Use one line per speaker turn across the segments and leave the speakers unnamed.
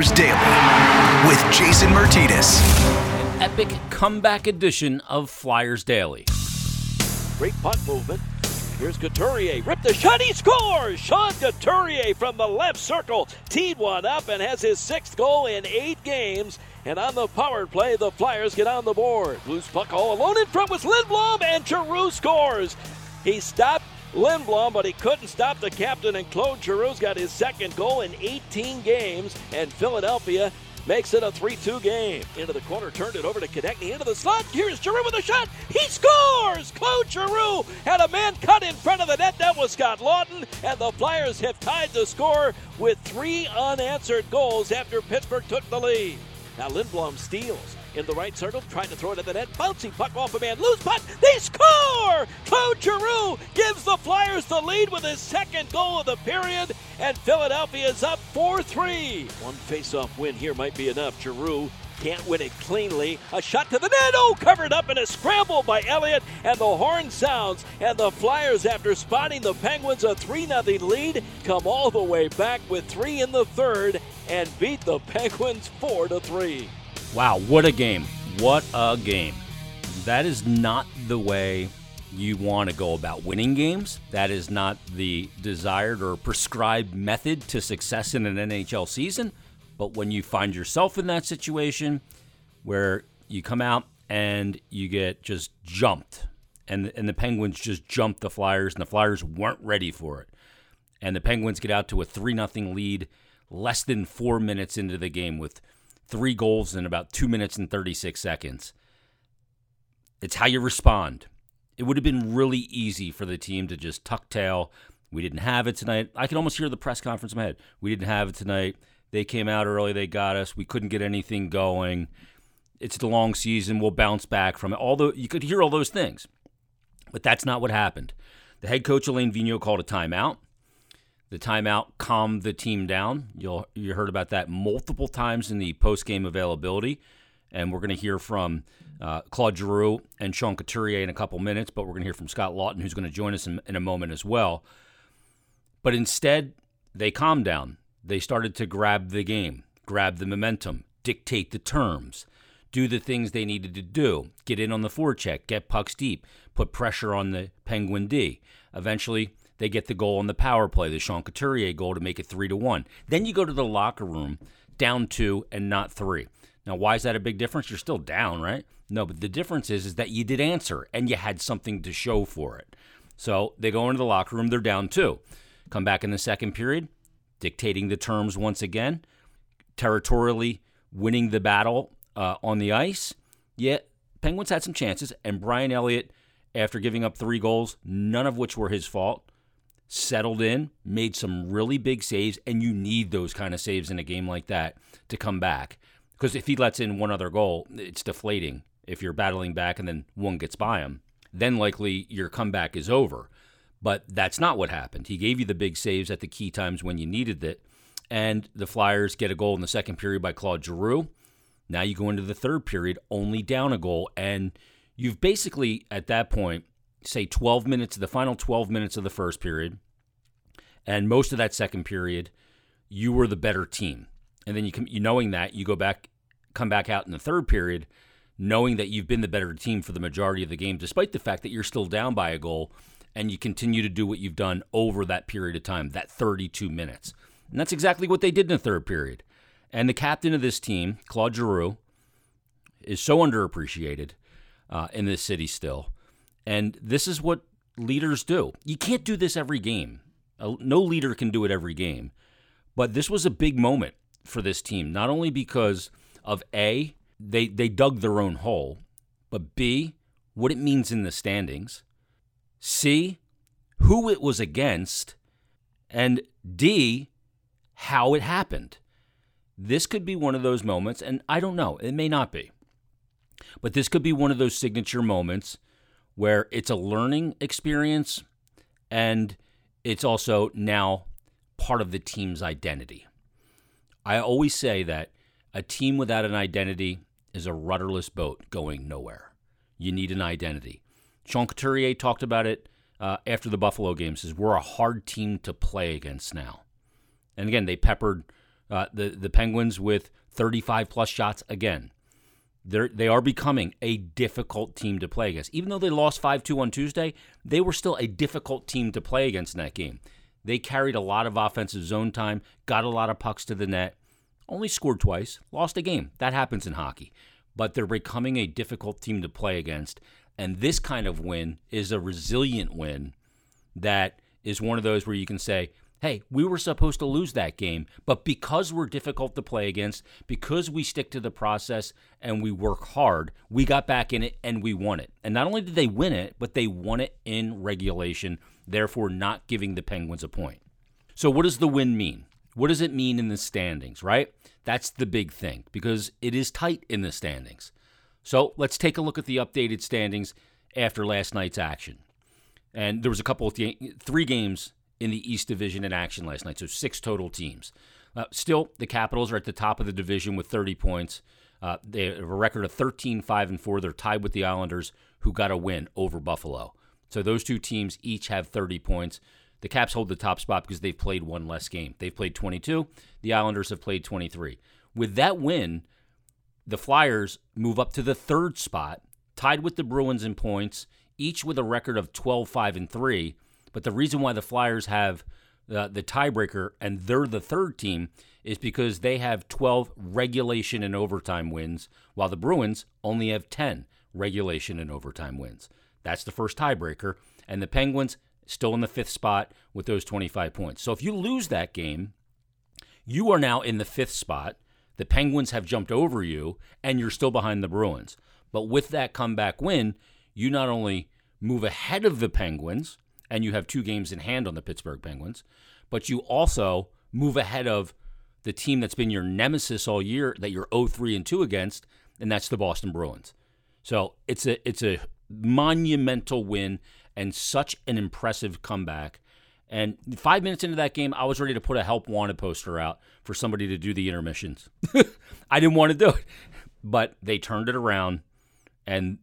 Flyers Daily with Jason Martinez.
An epic comeback edition of Flyers Daily.
Great punt movement. Here's Couturier. Ripped the shot. He scores! Sean Couturier from the left circle teed one up and has his sixth goal in eight games. And on the power play, the Flyers get on the board. Loose puck all alone in front with Lindblom, and Giroux scores. He stopped Lindblom, but he couldn't stop the captain, and Claude Giroux's got his second goal in 18 games, and Philadelphia makes it a 3-2 game. Into the corner, turned it over to Konecny, into the slot. Here's Giroux with a shot. He scores! Claude Giroux had a man cut in front of the net. That was Scott Laughton, and the Flyers have tied the score with three unanswered goals after Pittsburgh took the lead. Now Lindblom steals in the right circle, trying to throw it at the net. Bouncing puck off a man. Loose puck. They score! Claude Giroux gives the Flyers the lead with his second goal of the period, and Philadelphia is up 4 3. One face-off win here might be enough. Giroux can't win it cleanly. A shot to the net. Oh, covered up in a scramble by Elliott, and the horn sounds. And the Flyers, after spotting the Penguins a 3 0 lead, come all the way back with three in the third and beat the Penguins 4 3.
Wow, what a game. What a game. That is not the way you want to go about winning games. That is not the desired or prescribed method to success in an NHL season. But when you find yourself in that situation where you come out and you get just jumped, and, and the Penguins just jumped the Flyers, and the Flyers weren't ready for it, and the Penguins get out to a 3 0 lead less than four minutes into the game with three goals in about two minutes and 36 seconds. It's how you respond. It would have been really easy for the team to just tuck tail. We didn't have it tonight. I can almost hear the press conference in my head. We didn't have it tonight. They came out early. They got us. We couldn't get anything going. It's the long season. We'll bounce back from it. Although you could hear all those things, but that's not what happened. The head coach Alain Vigneault called a timeout. The timeout calmed the team down. You'll you heard about that multiple times in the post game availability, and we're going to hear from uh, Claude Giroux and Sean Couturier in a couple minutes. But we're going to hear from Scott Laughton, who's going to join us in, in a moment as well. But instead, they calmed down. They started to grab the game, grab the momentum, dictate the terms, do the things they needed to do, get in on the forecheck, get pucks deep, put pressure on the Penguin D. Eventually, they get the goal on the power play, the Sean Couturier goal to make it three to one. Then you go to the locker room down two and not three. Now, why is that a big difference? You're still down, right? No, but the difference is is that you did answer and you had something to show for it. So they go into the locker room, they're down two. Come back in the second period, dictating the terms once again, territorially winning the battle uh, on the ice. Yet Penguins had some chances, and Brian Elliott, after giving up three goals, none of which were his fault, settled in, made some really big saves, and you need those kind of saves in a game like that to come back. Because if he lets in one other goal, it's deflating. If you're battling back and then one gets by him, then likely your comeback is over. But that's not what happened. He gave you the big saves at the key times when you needed it. And the Flyers get a goal in the second period by Claude Giroux. Now you go into the third period only down a goal. And you've basically, at that point, say 12 minutes, the final 12 minutes of the first period, and most of that second period, you were the better team. And then you, come, you knowing that, you go back, come back out in the third period, knowing that you've been the better team for the majority of the game, despite the fact that you're still down by a goal, and you continue to do what you've done over that period of time, that 32 minutes. And that's exactly what they did in the third period. And the captain of this team, Claude Giroux, is so underappreciated uh, in this city still. And this is what leaders do. You can't do this every game. No leader can do it every game. But this was a big moment for this team, not only because of A, they, they dug their own hole, but B, what it means in the standings, C, who it was against, and D, how it happened. This could be one of those moments, and I don't know, it may not be, but this could be one of those signature moments where it's a learning experience and it's also now part of the team's identity. I always say that a team without an identity is a rudderless boat going nowhere. You need an identity. Sean Couturier talked about it uh, after the Buffalo game. Says we're a hard team to play against now. And again, they peppered Uh, the the Penguins with 35 plus shots again. They're, they are becoming a difficult team to play against. Even though they lost 5 2 on Tuesday, they were still a difficult team to play against in that game. They carried a lot of offensive zone time, got a lot of pucks to the net, only scored twice, lost a game. That happens in hockey. But they're becoming a difficult team to play against. And this kind of win is a resilient win that is one of those where you can say, hey, we were supposed to lose that game, but because we're difficult to play against, because we stick to the process and we work hard, we got back in it and we won it. And not only did they win it, but they won it in regulation, therefore not giving the Penguins a point. So, what does the win mean? What does it mean in the standings, right? That's the big thing because it is tight in the standings. So, let's take a look at the updated standings after last night's action. And there was a couple of th- three games in the East Division in action last night, so six total teams. Uh, still, the Capitals are at the top of the division with 30 points. Uh, they have a record of 13, 5, and 4. They're tied with the Islanders, who got a win over Buffalo. So those two teams each have 30 points. The Caps hold the top spot because they've played one less game. They've played 22. The Islanders have played 23. With that win, the Flyers move up to the third spot, tied with the Bruins in points, each with a record of 12, 5, and 3. But the reason why the Flyers have uh, the tiebreaker and they're the third team is because they have 12 regulation and overtime wins, while the Bruins only have 10 regulation and overtime wins. That's the first tiebreaker. And the Penguins still in the fifth spot with those 25 points. So if you lose that game, you are now in the fifth spot. The Penguins have jumped over you, and you're still behind the Bruins. But with that comeback win, you not only move ahead of the Penguins, and you have two games in hand on the Pittsburgh Penguins, but you also move ahead of the team that's been your nemesis all year that you're 0-3 and 2 against, and that's the Boston Bruins. So it's a it's a monumental win and such an impressive comeback. And five minutes into that game, I was ready to put a help wanted poster out for somebody to do the intermissions. I didn't want to do it, but they turned it around and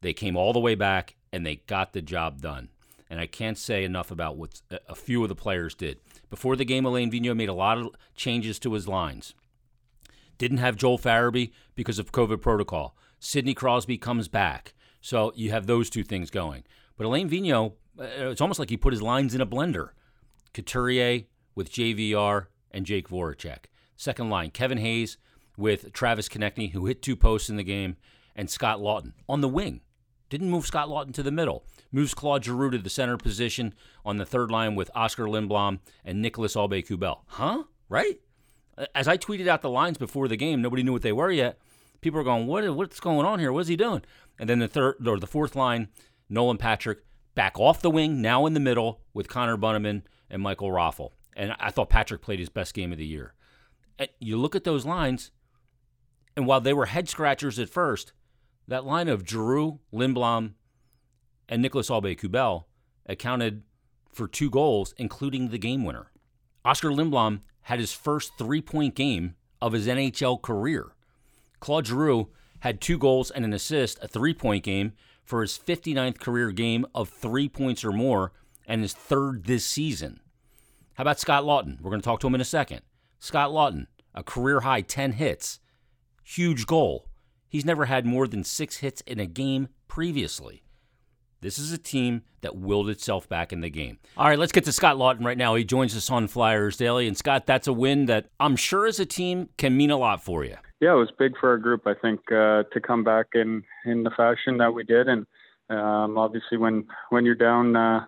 they came all the way back and they got the job done and I can't say enough about what a few of the players did. Before the game, Alain Vigneault made a lot of changes to his lines. Didn't have Joel Farabee because of COVID protocol. Sidney Crosby comes back. So you have those two things going. But Alain Vigneault, uh, it's almost like he put his lines in a blender. Couturier with JVR and Jake Voracek. Second line, Kevin Hayes with Travis Konecny, who hit two posts in the game, and Scott Laughton on the wing. Didn't move Scott Laughton to the middle. Moves Claude Giroux to the center position on the third line with Oscar Lindblom and Nicolas Aube-Kubel. Huh? Right? As I tweeted out the lines before the game, nobody knew what they were yet. People are going, what, what's going on here? What's he doing? And then the third or the fourth line, Nolan Patrick back off the wing, now in the middle with Connor Bunnaman and Michael Raffl. And I thought Patrick played his best game of the year. And you look at those lines, and while they were head scratchers at first, that line of Giroux, Lindblom, and Nicolas Aube-Kubel accounted for two goals, including the game winner. Oscar Lindblom had his first three-point game of his NHL career. Claude Giroux had two goals and an assist, a three-point game for his 59th career game of three points or more, and his third this season. How about Scott Laughton? We're going to talk to him in a second. Scott Laughton, a career high 10 hits, huge goal. He's never had more than six hits in a game previously. This is a team that willed itself back in the game. All right, let's get to Scott Laughton right now. He joins us on Flyers Daily. And Scott, that's a win that I'm sure as a team can mean a lot for you.
Yeah, it was big for our group. I think uh, to come back in in the fashion that we did, and um, obviously when when you're down uh,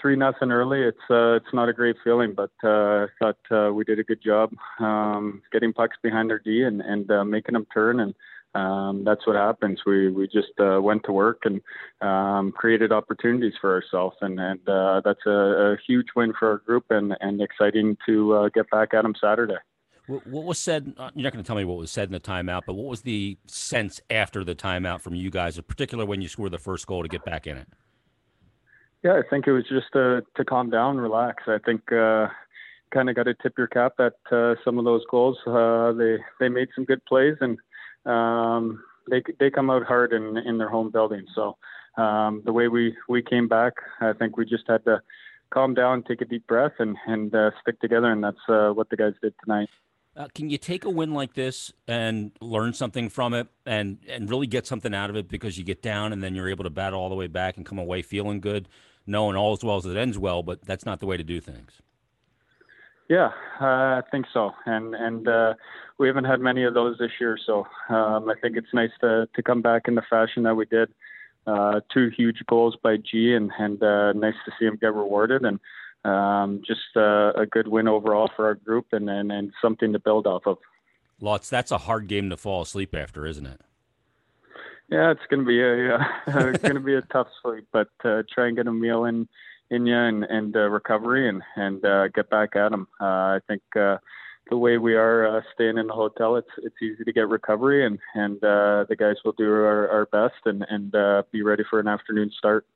three nothing early, it's uh, it's not a great feeling. But uh, I thought uh, we did a good job um, getting pucks behind their D and and uh, making them turn and um, that's what happens. We we just uh, went to work and um, created opportunities for ourselves, and and uh, that's a, a, huge win for our group, and and exciting to uh, get back at them Saturday.
What was said? Uh, you're not going to tell me what was said in the timeout, but what was the sense after the timeout from you guys, in particular when you scored the first goal to get back in it?
Yeah, I think it was just to to calm down, relax. I think uh, kind of got to tip your cap at uh, some of those goals. Uh, they they made some good plays and um, they they come out hard in in their home building. So um, the way we we came back, I think we just had to calm down, take a deep breath, and and uh, stick together, and that's uh, what the guys did tonight.
Uh, can you take a win like this and learn something from it and, and really get something out of it because you get down and then you're able to battle all the way back and come away feeling good, knowing all as well as it ends well, but that's not the way to do things.
Yeah, uh, I think so, and and uh, we haven't had many of those this year, so um, I think it's nice to to come back in the fashion that we did. Uh, two huge goals by G, and and uh, nice to see him get rewarded, and um, just uh, a good win overall for our group, and, and and something to build off of.
Lots. That's a hard game to fall asleep after, isn't it?
Yeah, it's gonna be a uh, it's gonna be a tough sleep, but uh, try and get a meal in in you and and uh, recovery and and uh, get back at them. Uh, I think uh, the way we are uh, staying in the hotel, it's it's easy to get recovery, and and uh, the guys will do our, our best and and uh, be ready for an afternoon start.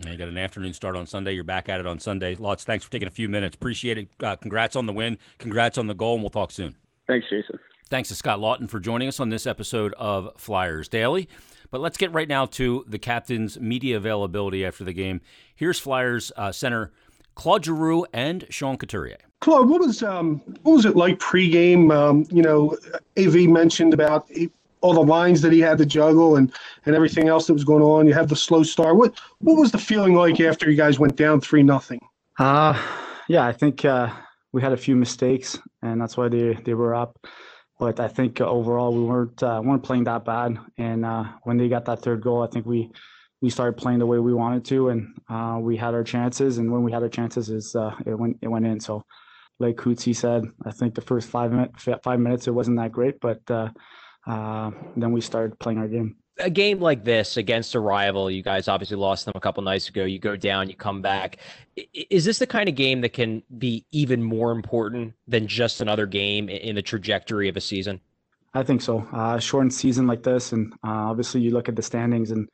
And you got an afternoon start on Sunday. You're back at it on Sunday. Lots. Thanks for taking a few minutes. Appreciate it. Uh, congrats on the win. Congrats on the goal, and we'll talk soon.
Thanks, Jason.
Thanks to Scott Laughton for joining us on this episode of Flyers Daily. But let's get right now to the captain's media availability after the game. Here's Flyers uh, center Claude Giroux and Sean Couturier.
Claude, what was um, what was it like pregame? Um, you know, Av mentioned about all the lines that he had to juggle and and everything else that was going on. You have the slow start. What what was the feeling like after you guys went down three nothing?
Uh yeah, I think uh, we had a few mistakes, and that's why they they were up. But I think overall we weren't uh, weren't playing that bad. And uh, when they got that third goal, I think we we started playing the way we wanted to, and uh, we had our chances. And when we had our chances, is uh, it went it went in. So, like Cootsy said, I think the first five minutes five minutes it wasn't that great, but uh, uh, then we started playing our game
a game like this against a rival, you guys obviously lost them a couple nights ago. You go down, you come back. Is this the kind of game that can be even more important than just another game in the trajectory of a season?
I think so. Uh, shortened season like this, and uh, obviously you look at the standings, and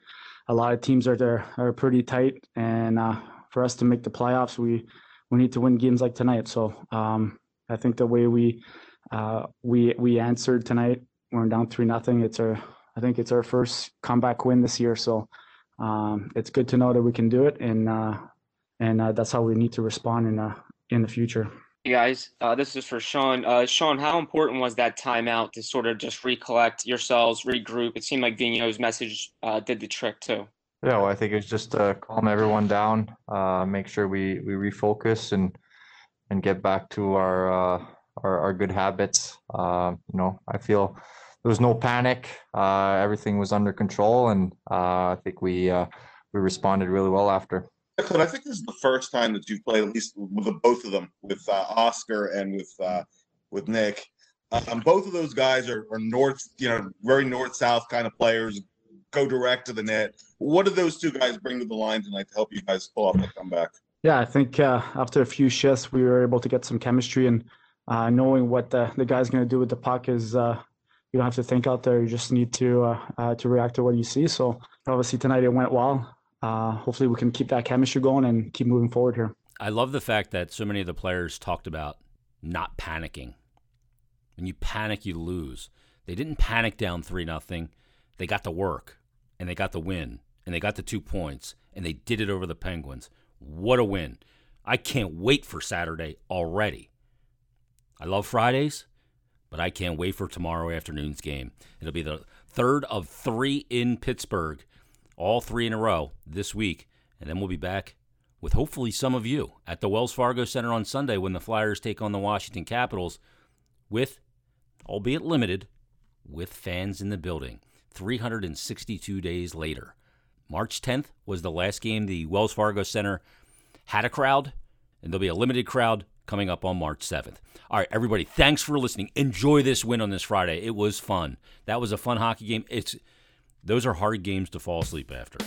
a lot of teams are there are pretty tight. And uh, for us to make the playoffs, we we need to win games like tonight. So um, I think the way we uh, we we answered tonight, we're down three nothing. It's our I think it's our first comeback win this year, so um, it's good to know that we can do it, and uh, and uh, that's how we need to respond in uh, in the future.
Hey guys, uh, this is for Sean. Uh, Sean, how important was that timeout to sort of just recollect yourselves, regroup? It seemed like Vigneault's message uh, did the trick too.
Yeah, well, I think it's just to calm everyone down, uh, make sure we we refocus and and get back to our uh, our, our good habits. Uh, you know, I feel there was no panic. Uh, everything was under control, and uh, I think we uh, we responded really well after.
I think this is the first time that you've played at least with the, both of them, with uh, Oscar and with uh, with Nick. Um, both of those guys are, are north, you know, very north south kind of players. Go direct to the net. What do those two guys bring to the line tonight to help you guys pull off the comeback?
Yeah, I think uh, after a few shifts, we were able to get some chemistry and knowing what the, the guy's going to do with the puck is you don't have to think out there. You just need to uh, uh, to react to what you see. So obviously tonight it went well. Uh, hopefully we can keep that chemistry going and keep moving forward here.
I love the fact that so many of the players talked about not panicking. When you panic, you lose. They didn't panic down three nothing. They got the work and they got the win and they got the two points and they did it over the Penguins. What a win! I can't wait for Saturday already. I love Fridays but I can't wait for tomorrow afternoon's game. It'll be the third of three in Pittsburgh, all three in a row this week. And then we'll be back with hopefully some of you at the Wells Fargo Center on Sunday when the Flyers take on the Washington Capitals with, albeit limited, with fans in the building 362 days later. March 10th was the last game the Wells Fargo Center had a crowd, and there'll be a limited crowd coming up on March 7th. All right, everybody, thanks for listening. Enjoy this win on this Friday. It was fun. That was a fun hockey game. It's those are hard games to fall asleep after.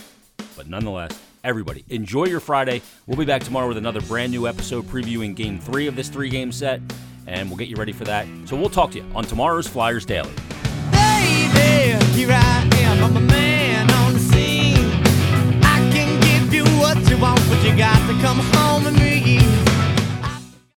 But nonetheless, everybody, enjoy your Friday. We'll be back tomorrow with another brand new episode previewing game 3 of this three-game set and we'll get you ready for that. So we'll talk to you on tomorrow's Flyers Daily. Baby,